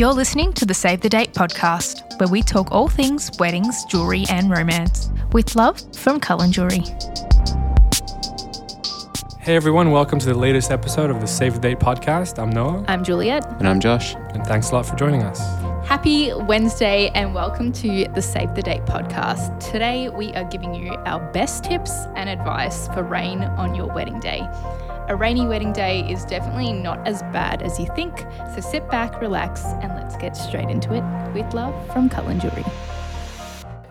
You're listening to the Save the Date podcast, where we talk all things weddings, jewellery, and romance, with love from Cullen Jewellery. Hey everyone, welcome to the latest episode of the Save the Date podcast. I'm Noah, I'm Juliet. And I'm Josh. and thanks a lot for joining us. Happy Wednesday and welcome to the Save the Date podcast. Today we are giving you our best tips and advice for rain on your wedding day. A rainy wedding day is definitely not as bad as you think, so sit back, relax, and let's get straight into it with love from Cullen Jewelry.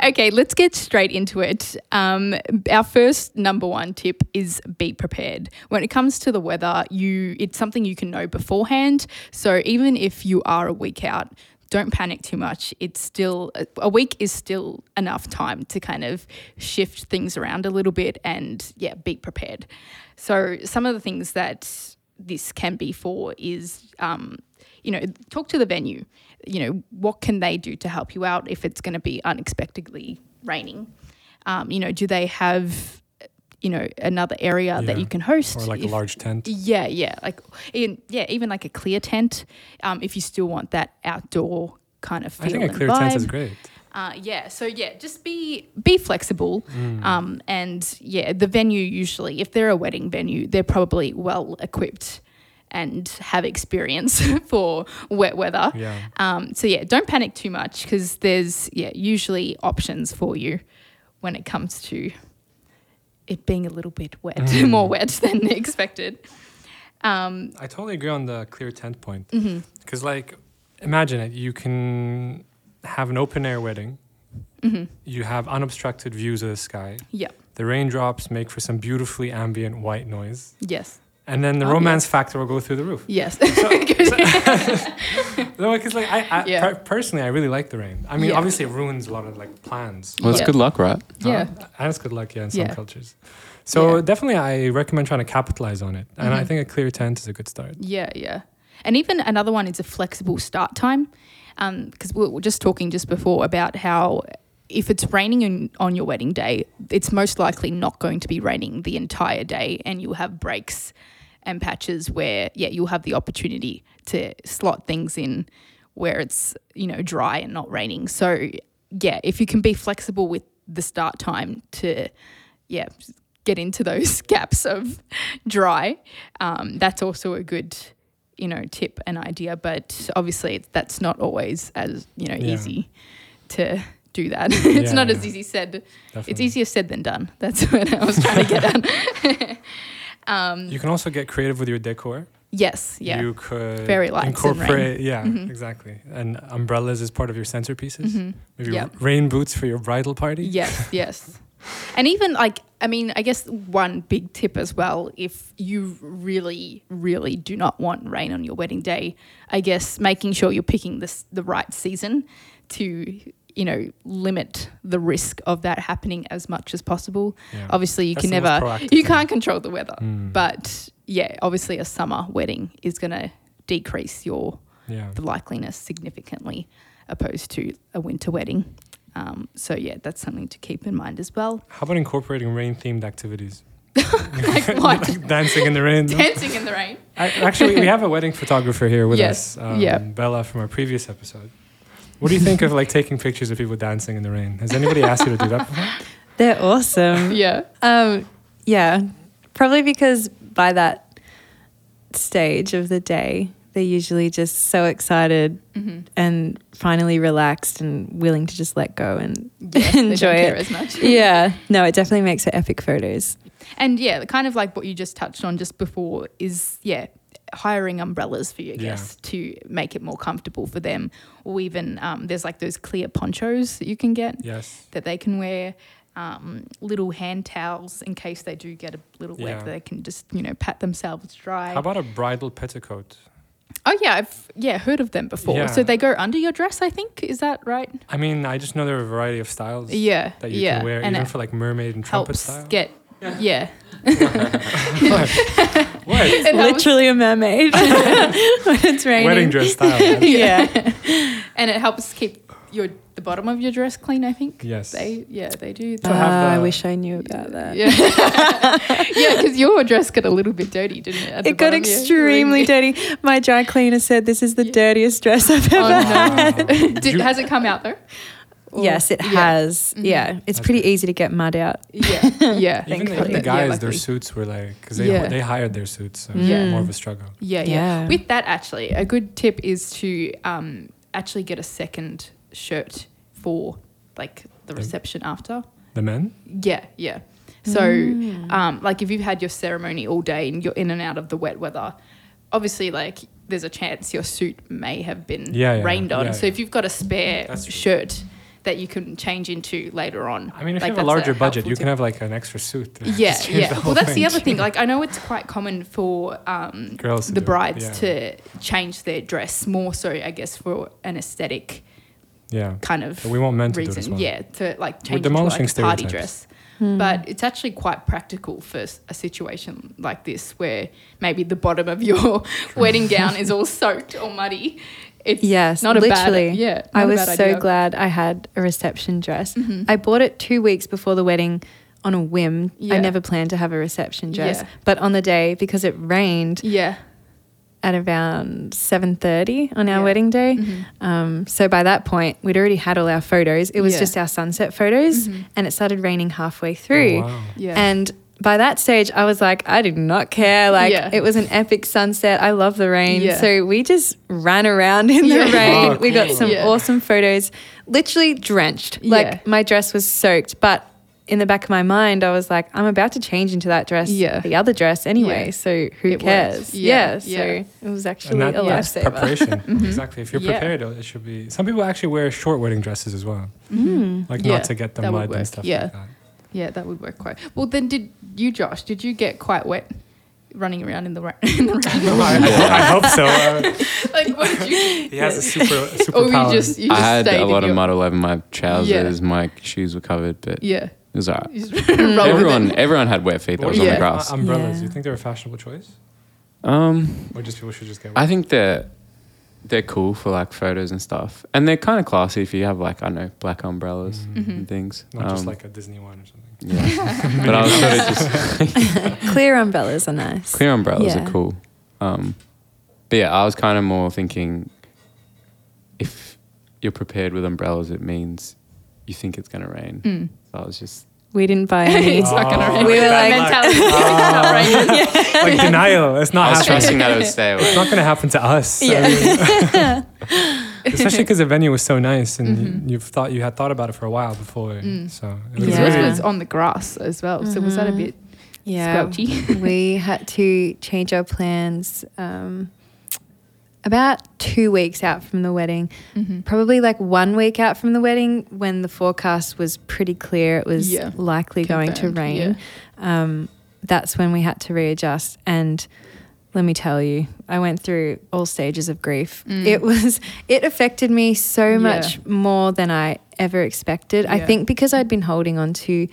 Okay, let's get straight into it. Um, our first number one tip is be prepared. When it comes to the weather, you it's something you can know beforehand. So even if you are a week out, don't panic too much. It's still a week is still enough time to kind of shift things around a little bit and yeah, be prepared. So some of the things that this can be for is um, you know talk to the venue you know what can they do to help you out if it's going to be unexpectedly raining um, you know do they have you know another area that you can host Or like a large tent. yeah yeah like in, yeah even like a clear tent um, if you still want that outdoor kind of feel I think a clear tent is great. Uh, yeah, so yeah, just be be flexible, Mm. um, and yeah, the venue usually, if they're a wedding venue, they're probably well equipped and have experience for wet weather. Yeah. Um, so yeah, don't panic too much because there's yeah usually options for you when it comes to it being a little bit wet, Mm. more wet than expected. Um, I totally agree on the clear tent point. Because, like, imagine it. You can have an open air wedding, mhm. you have unobstructed views of the sky. Yeah. The raindrops make for some beautifully ambient white noise. Yes. And then the Oh, romance factor will go through the roof. Yes. No, because like I, I Yeah. per- personally, I really like the rain. I mean, Yeah. obviously, it ruins a lot of like plans. Well, it's Yeah. good luck, right? yeah. And it's good luck, yeah, in some Yeah. cultures. So Yeah. definitely, I recommend trying to capitalize on it. And I Mhm. think a clear tent is a good start. Yeah, yeah. And even another one is a flexible start time. Because we were just talking just before about how if it's raining in, on your wedding day, it's most likely not going to be raining the entire day, and you'll have breaks and patches where, yeah, you'll have the opportunity to slot things in where it's, you know, dry and not raining. So, yeah, if you can be flexible with the start time to, yeah, get into those gaps of dry, um, that's also a good you know tip and idea but obviously that's not always as you know Yeah. easy to do that it's Yeah, not as easy said Definitely. it's easier said than done that's what i was trying to get at um, You can also get creative with your decor. yes yeah You could Fairy lights incorporate, yeah, Mhm. exactly. And umbrellas is part of your centerpieces. Mhm. Maybe r- rain boots for your bridal party. yes yes and even like i mean i guess one big tip as well if you really really do not want rain on your wedding day i guess making sure you're picking this the right season to you know limit the risk of that happening as much as possible Yeah. obviously you That's can never, you can't control the weather Mm. but yeah obviously a summer wedding is going to decrease your yeah. the likeliness significantly opposed to a winter wedding. Um, so yeah, that's something to keep in mind as well. How about incorporating rain themed activities? Like what? Like dancing in the rain. Dancing in the rain. I, actually, we have a wedding photographer here with Yes, us, um, yeah. Bella from our previous episode. What do you think of like taking pictures of people dancing in the rain? Has anybody asked you to do that before? They're awesome. Yeah. Um, yeah, probably because by that stage of the day, they're usually just so excited Mm-hmm. and finally relaxed and willing to just let go and Yeah, they enjoy don't care it. as much. yeah, no, it definitely makes for epic photos. And yeah, kind of like what you just touched on just before is yeah, hiring umbrellas for your Yeah. guests to make it more comfortable for them, or even um, there's like those clear ponchos that you can get Yes. that they can wear. Um, little hand towels in case they do get a little Yeah. wet, they can just you know pat themselves dry. How about a bridal petticoat? Oh yeah, I've yeah heard of them before. Yeah. So they go under your dress, I think. Is that right? I mean, I just know there are a variety of styles Yeah, that you yeah, can wear, and even for like mermaid and trumpet helps style. get yeah. what? It helps- Literally a mermaid when it's raining. Wedding dress style. man. yeah. and it helps keep your the bottom of your dress clean. I think. Yes. They yeah they do. To Ah, have I wish I knew about that. Yeah, yeah, because your dress got a little bit dirty, didn't it? It got bottom? Yeah. extremely dirty. My dry cleaner said this is the Yeah. dirtiest dress I've ever Oh, no. had. Did, has it come out though? Or- Yes, it yeah. has. Mhm. Yeah, it's That's pretty good. easy to get mud out. Yeah, yeah. Even, the, thankfully. even the Yeah, guys, their suits were like, because they, Yeah. they hired their suits, so Yeah. more of a struggle. Yeah, yeah, Yeah. With that, actually, a good tip is to um, actually get a second shirt for like the The- reception after. The men? Yeah, yeah. So, um, like, if you've had your ceremony all day and you're in and out of the wet weather, obviously, like, there's a chance your suit may have been Yeah, yeah, rained on. yeah, so, if you've got a spare That's true. shirt that you can change into later on, I mean, if like, you have a larger budget, you tip. can have like an extra suit. yeah, yeah. well, that's the other thing. Like, I know it's quite common for um, Girls the brides yeah. to change their dress more so, I guess, for an aesthetic Yeah. kind of But we want men to do it reason. Yeah, to like change into demolishing like a party stereotypes. dress. But it's actually quite practical for a situation like this where maybe the bottom of your wedding gown is all soaked or muddy. It's Yes, not a literally. bad yeah. I was so idea. glad I had a reception dress. Mhm. I bought it two weeks before the wedding on a whim. Yeah. I never planned to have a reception dress, Yeah. but on the day because it rained Yeah. At around seven thirty on our Yeah. wedding day. Mhm. Um, so by that point, we'd already had all our photos. It was Yeah. just our sunset photos, Mhm. and it started raining halfway through. Oh, wow. Yeah. And by that stage, I was like, I did not care. Like, Yeah. it was an epic sunset. I love the rain. Yeah. So we just ran around in Yeah. the rain. Oh, We got some Yeah. awesome photos, literally drenched. Yeah. Like, my dress was soaked, but in the back of my mind, I was like, I'm about to change into that dress, Yeah. the other dress anyway. Yeah. So who It cares? Yeah. Yeah. So it was actually And that, a that's lifesaver. preparation. Mhm. Exactly. If you're Yeah. prepared, it should be. Some people actually wear short wedding dresses as well, Mm. like Yeah, not to get the that mud and stuff Yeah. like that. Yeah, that would work quite. Well, then did you, Josh? Did you get quite wet running around in the, ra- in the rain? I, I hope so. Uh, like, what did you? he has a super super Or you just you I had a lot of mud all over my trousers. Yeah. My shoes were covered, but Yeah, it was alright. you just roll with it. Everyone, everyone had wet feet that What was do on Yeah. the think grass. about Umbrellas. Yeah. You think they're a fashionable choice, Um, or just people should just get? I think they're they're cool for like photos and stuff, and they're kind of classy if you have like I don't know black umbrellas Mm. Mhm. and things. Not just Um, like a Disney one or something. yeah. but I was sort of just Clear umbrellas are nice. clear umbrellas Yeah. are cool. Um, but yeah, I was kind of more thinking if you're prepared with umbrellas, it means you think it's going to rain. So I was just We didn't buy any. it's not gonna Oh, rain. we were like- mentality. it's not raining. like denial. It's not I was happening. trusting that it would stay away. It's not going to happen to us. I Yeah. especially because the venue was so nice and Mhm. you, have thought you had thought about it for a while before. Mm. So it was Yeah. yours really was on the grass as well. So was that a Mhm. bit Yeah. squelchy? we had to change our plans um, about two weeks out from the wedding. Mhm. Probably like one week out from the wedding when the forecast was pretty clear it was Yeah. likely going to Confirmed, rain. Um, that's when we had to readjust. And let me tell you, I went through all stages of grief. Mm. It was, it affected me so Yeah. much more than I ever expected. I think because I'd been holding on to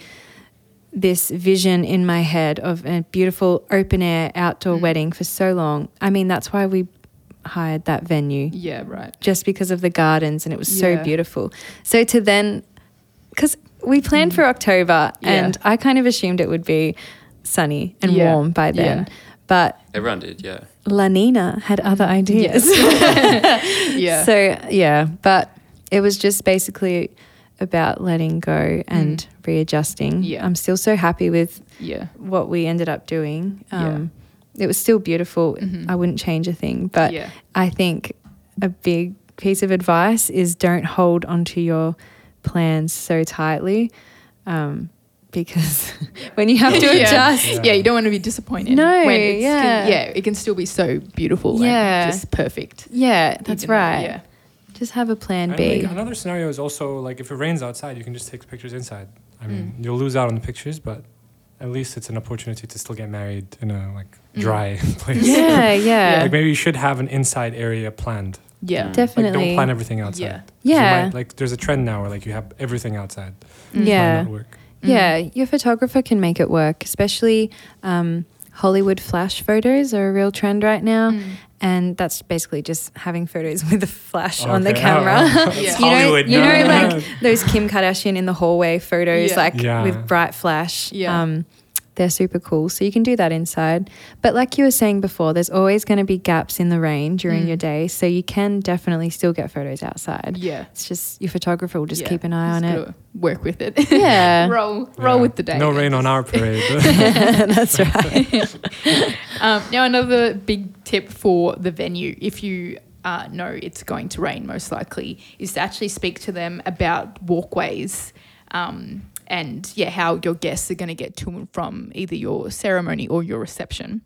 this vision in my head of a beautiful open air outdoor Mm. wedding for so long. I mean, that's why we hired that venue Yeah, right. just because of the gardens and it was so Yeah. beautiful. So to then, because we planned for October Yeah. and I kind of assumed it would be sunny and Yeah. warm by then. Yeah. But Everyone did, yeah. La Nina had other ideas. Yeah. So, yeah, but it was just basically about letting go and readjusting. Yeah. I'm still so happy with yeah. what we ended up doing. Yeah. Um, It was still beautiful. Mhm. I wouldn't change a thing. But yeah. I think a big piece of advice is don't hold onto your plans so tightly um, because when you have to yeah. adjust, Yeah. Yeah. you don't want to be disappointed. No, when it's yeah. Can, yeah, it can still be so beautiful. Yeah. and just perfect. yeah, that's even though- right. Yeah, Just have a plan And B. like, another scenario is also like if it rains outside, you can just take pictures inside. I mean, Mm. you'll lose out on the pictures, but at least it's an opportunity to still get married in a like. Dry place. yeah, yeah, Like maybe you should have an inside area planned. yeah, Mm. Like definitely. don't plan everything outside. Yeah. 'Cause you Yeah. might- like there's a trend now where like you have everything outside. Mm. Might Yeah. not work. Yeah, your photographer can make it work, especially um, Hollywood flash photos are a real trend right now. Mm. And that's basically just having photos with a flash on the camera. Oh, Yeah. it's you know, Hollywood. you know, like those Kim Kardashian in the hallway photos, Yeah. like Yeah. with bright flash. Yeah. Um, they're super cool. So you can do that inside. But like you were saying before, there's always going to be gaps in the rain during Mm. your day. So you can definitely still get photos outside. Yeah. It's just your photographer will just Yeah. keep an eye on it. gotta Work with it. Yeah. roll, roll Yeah. with the day. No rain on our parade. That's right. Um, now, another big tip for the venue, if you uh, know it's going to rain, most likely, is to actually speak to them about walkways um, and yeah, how your guests are going to get to and from either your ceremony or your reception.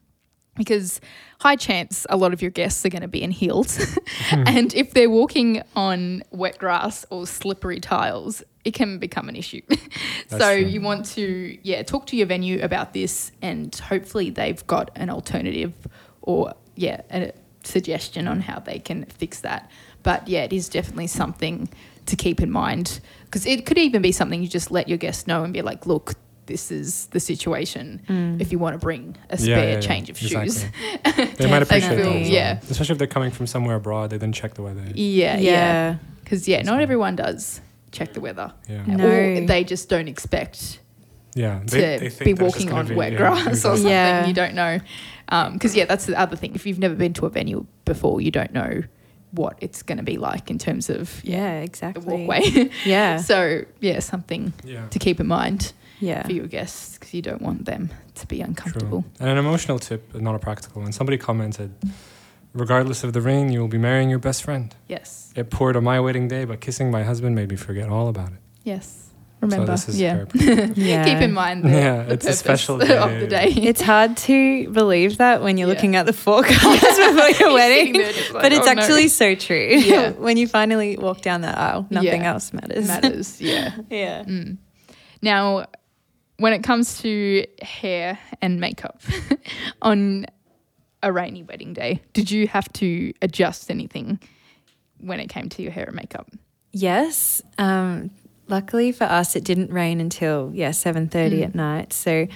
Because high chance a lot of your guests are going to be in heels, and if they're walking on wet grass or slippery tiles, it can become an issue. so true. you want to yeah talk to your venue about this, and hopefully they've got an alternative or yeah a suggestion on how they can fix that. But yeah, it is definitely something to keep in mind because it could even be something you just let your guests know and be like, look. This is the situation. Mm. If you want to bring a spare yeah, yeah. change of shoes, Exactly. They might appreciate Definitely. that. well. Yeah. Especially if they're coming from somewhere abroad, they didn't check the weather. yeah, yeah, yeah. because yeah, not everyone does check the weather, Yeah. No. or they just don't expect Yeah. to They, they think be that it's just walking on be- wet yeah, grass or something. Yeah. You don't know. Um, because, yeah, that's the other thing. If you've never been to a venue before, you don't know what it's going to be like in terms of Yeah, the exactly. walkway. Yeah. so, yeah, something Yeah. to keep in mind Yeah. for your guests because you don't want them to be uncomfortable. True. And an emotional tip, not a practical one. Somebody commented, regardless of the rain, you will be marrying your best friend. Yes. It poured on my wedding day, but kissing my husband made me forget all about it. Yes. Remember. So this is yeah. very Yeah. Keep in mind the, Yeah, the it's a purpose special of day. the day. It's hard to believe that when you're Yeah. looking at the forecast before your Sitting wedding. there like, but it's "Oh, no." actually so true. Yeah. when you finally walk down that aisle, nothing Yeah. else matters. matters. Yeah. yeah. Mm. Now, when it comes to hair and makeup on a rainy wedding day, did you have to adjust anything when it came to your hair and makeup? Yes. Um, luckily for us, it didn't rain until yeah seven thirty Mm. at night. So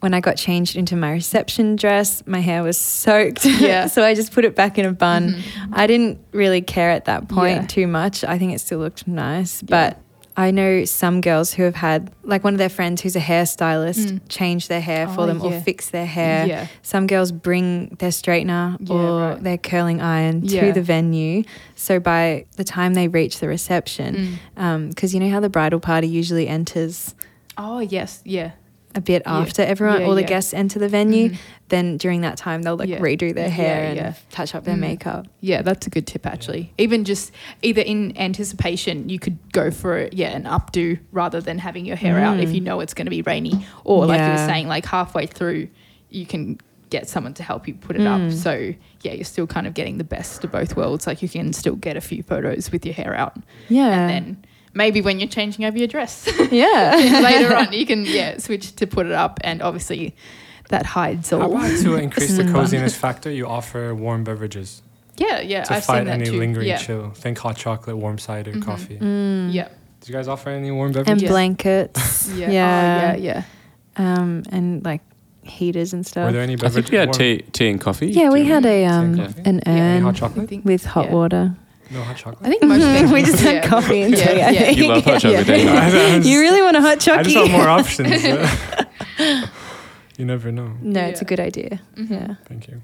when I got changed into my reception dress, my hair was soaked. Yeah. so I just put it back in a bun. Mhm. I didn't really care at that point Yeah. too much. I think it still looked nice, but. I know some girls who have had, like one of their friends who's a hairstylist, Mm. change their hair Oh, for them yeah. or fix their hair. Yeah. Some girls bring their straightener Yeah, or right. their curling iron to the venue. So by the time they reach the reception, Mm. because you know how the bridal party usually enters Oh, yes. Yeah. A bit Yeah. after everyone, Yeah, all the guests enter the venue. Mhm. Then during that time, they'll like redo their hair Yeah, and touch up their Mm. makeup. Yeah, that's a good tip actually. Even just either in anticipation, you could go for yeah an updo rather than having your hair out if Mm. you know it's going to be rainy, or like you were saying, like halfway through, you can get someone to help you put it up. Mm. So yeah, you're still kind of getting the best of both worlds. Like you can still get a few photos with your hair out, Yeah. and then maybe when you're changing over your dress yeah. later on, you can yeah switch to put it up, and obviously that hides How all. about to increase the coziness factor, you offer warm beverages Yeah, yeah, to I've fight seen that any too. lingering yeah. chill. Think hot chocolate, warm cider, Mhm. coffee. Mm. Yeah, Do you guys offer any warm And beverages? Yeah. blankets. yeah, Yeah. Oh, yeah, yeah. Um, and like heaters and stuff. Were stuff. there any I think we had warm- tea, tea and coffee. Yeah, we had a um and coffee? an Yeah. Urn hot I chocolate? think with hot yeah. water. No hot chocolate. I think most things. we just had yeah. coffee and tea. Yeah, I yeah. think. You love hot chocolate, don't you? I was- You really want a hot I chocolate? just want more options. you never know. No, it's a Yeah. good idea. Mhm. Yeah. Thank you.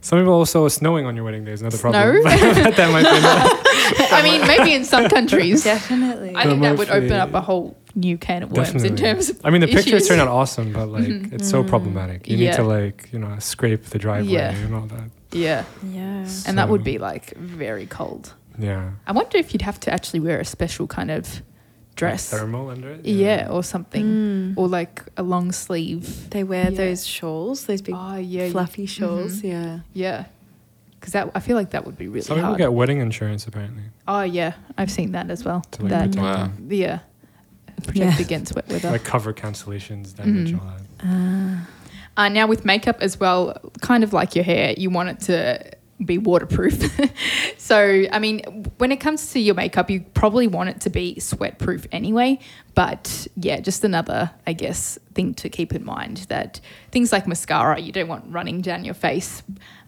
Some people also snowing on your wedding day is another Snow? problem. but that might be another- I mean, maybe in some countries. Definitely. I think that would open up a whole new can of worms in terms of. I mean, the pictures issues. turn out awesome, but like Mhm. it's so Mm. problematic. You Yeah. need to like you know scrape the driveway Yeah. and all that. Yeah, yeah. and that would be like very cold. Yeah. I wonder if you'd have to actually wear a special kind of dress. Like thermal under it. yeah. or something, Mm. or like a long sleeve. They wear Yeah. those shawls, those big Oh yeah, you- fluffy shawls. Mhm. Yeah. Yeah, because that I feel like that would be really Some people hard. get wedding insurance apparently oh yeah, I've seen that as well. to like that protect Wow. them. yeah, protect Yeah. against wet weather. like cover cancellations, damage, Mhm. all that. Uh, Uh, now with makeup as well, kind of like your hair, you want it to be waterproof. so, I mean, when it comes to your makeup, you probably want it to be sweat proof anyway. But yeah, just another, I guess, thing to keep in mind that things like mascara, you don't want running down your face.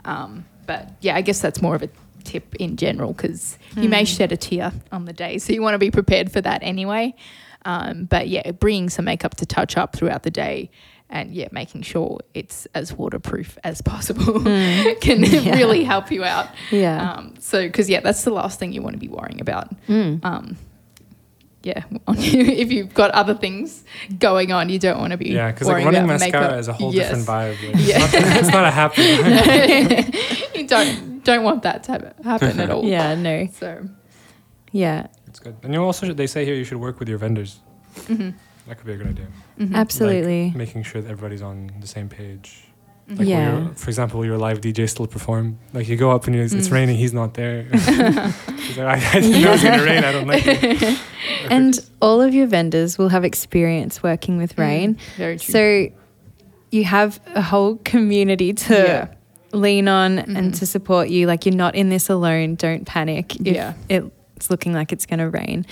Um, but yeah, I guess that's more of a tip in general because you may shed a tear on the day. So, you want to be prepared for that anyway. Um, but yeah, bringing some makeup to touch up throughout the day and yeah, making sure it's as waterproof as possible can really help you out. Yeah. Um, so, because yeah, that's the last thing you want to be worrying about. Um, yeah, on you. if you've got other things going on, you don't want to be. Yeah, because like worrying running about mascara makeup. is a whole Yes. different vibe. Like, Yeah. it's, not, it's not a happy. you don't don't want that to happen at all. Yeah, no. So Yeah, It's good. And you also should, they say here you should work with your vendors. mm-hmm. That could be a good idea. absolutely. Like, making sure that everybody's on the same page. Like Yeah. for example, will your live DJ still perform? Like you go up and it's, it's Mm. raining, he's not there. He's like, I, I didn't know it was gonna rain. I don't like it. and all of your vendors will have experience working with rain. very true. So you have a whole community to Yeah. lean on Mhm. and to support you. Like you're not in this alone. Don't panic if Yeah. it's looking like it's going to rain.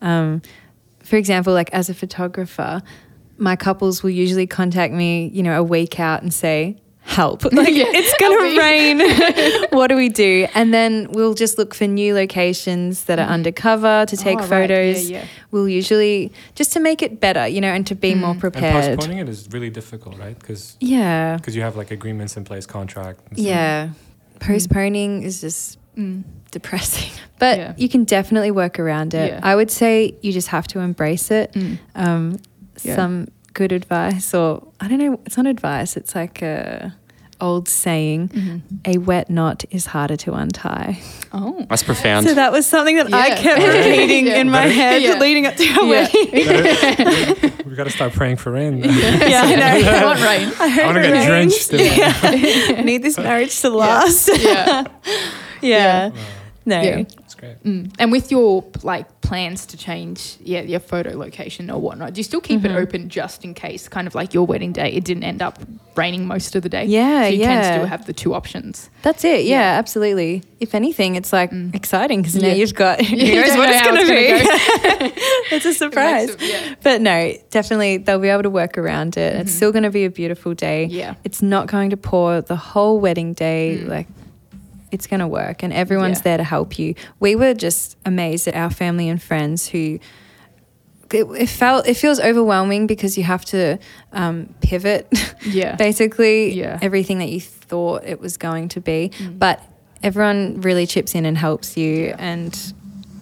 Um, for example, like as a photographer, my couples will usually contact me, you know, a week out and say, help. Like Yeah, it's gonna rain. what do we do? And then we'll just look for new locations that are Mhm. undercover to take Oh, right. photos. Yeah, yeah. We'll usually just to make it better, you know, and to be more Mm. And prepared. postponing it is really difficult, right? Because Yeah. because you have like agreements in place, contract. Yeah. Postponing is just Mm. depressing. But Yeah. you can definitely work around it. Yeah. I would say you just have to embrace it. Mm. Um, Yeah. Some good advice, or I don't know, it's not advice, it's like a old saying Mhm. a wet knot is harder to untie. Oh. That's profound. So that was something that I kept Yeah. repeating Yeah. in my Better- head Yeah. leading up to our Yeah. wedding. We got to start praying for rain. yeah, I know. I want rain. I, hope I want to it get rains. drenched. In I need this marriage to last. Yeah. Yeah. Wow, No. Yeah. that's great. Mm. And with your like plans to change, yeah, your photo location or whatnot, do you still keep Mhm. it open just in case, kind of like your wedding day, it didn't end up raining most of the day? Yeah, so you yeah. can still have the two options. That's it. Yeah, Yeah. absolutely. If anything, it's like Mm. exciting because Yeah. now you've got who You knows don't what it's going to be. it's it's a surprise. It makes it- yeah. But no, definitely they'll be able to work around it. It's Mhm. still going to be a beautiful day. Yeah. It's not going to pour the whole wedding day. Mm. Like it's going to work, and everyone's Yeah. there to help you. We were just amazed at our family and friends who. It, it felt it feels overwhelming because you have to um, pivot Yeah. basically Yeah. everything that you thought it was going to be. Mm. But everyone really chips in and helps you, Yeah. and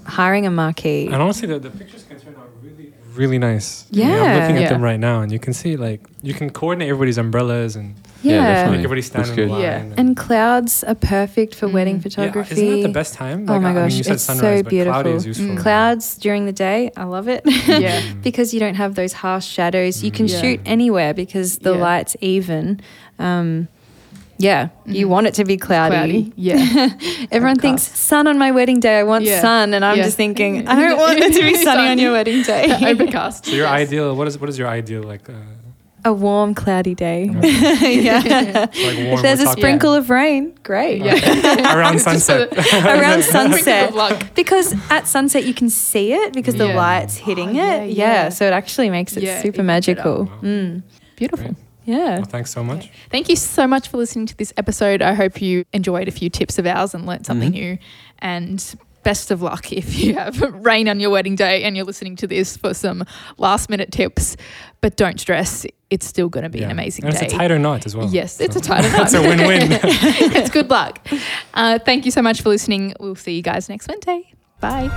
hiring a marquee. And honestly, the, the pictures can turn out really, really nice. I Yeah. mean, I'm looking at Yeah. them right now, and you can see like you can coordinate everybody's umbrellas and Yeah, Yeah, definitely. make everybody Looks stand in line. Yeah. and clouds are perfect for Mm. wedding Yeah, yeah, photography. isn't that the best time? Oh Like, my I mean, gosh, you said it's so sunrise, but cloudy beautiful. is useful. Mm. Clouds during the day, I love it. Yeah. Mm. because you don't have those harsh shadows. You can Yeah. shoot anywhere because the Yeah. light's even. Um, yeah, you Mhm. want it to be cloudy. Cloudy. Yeah. Everyone thinks sun on my wedding day. I want Yeah. sun, and I'm Yeah. just thinking I don't want it to be sunny on your wedding day. Overcast. So your Yes. ideal, what is what is your ideal like? Uh, a warm, cloudy day. Okay. yeah. like warm, if there's a talking- sprinkle of rain, great. Yeah. around sunset. Around sunset. Because at sunset you can see it because the light's hitting Oh, yeah, it. yeah. so it actually makes it Yeah, super even magical. better. Mm. Beautiful. Great. Yeah. Well, thanks so much. Thank you so much for listening to this episode. I hope you enjoyed a few tips of ours and learnt something Mhm. new. And best of luck if you have rain on your wedding day and you're listening to this for some last minute tips. But don't stress, it's still going to be an amazing and day. It's a tighter night as well. Yes, it's a So- tighter knot. It's a win-win. it's good luck. Uh, thank you so much for listening. We'll see you guys next Wednesday. Bye.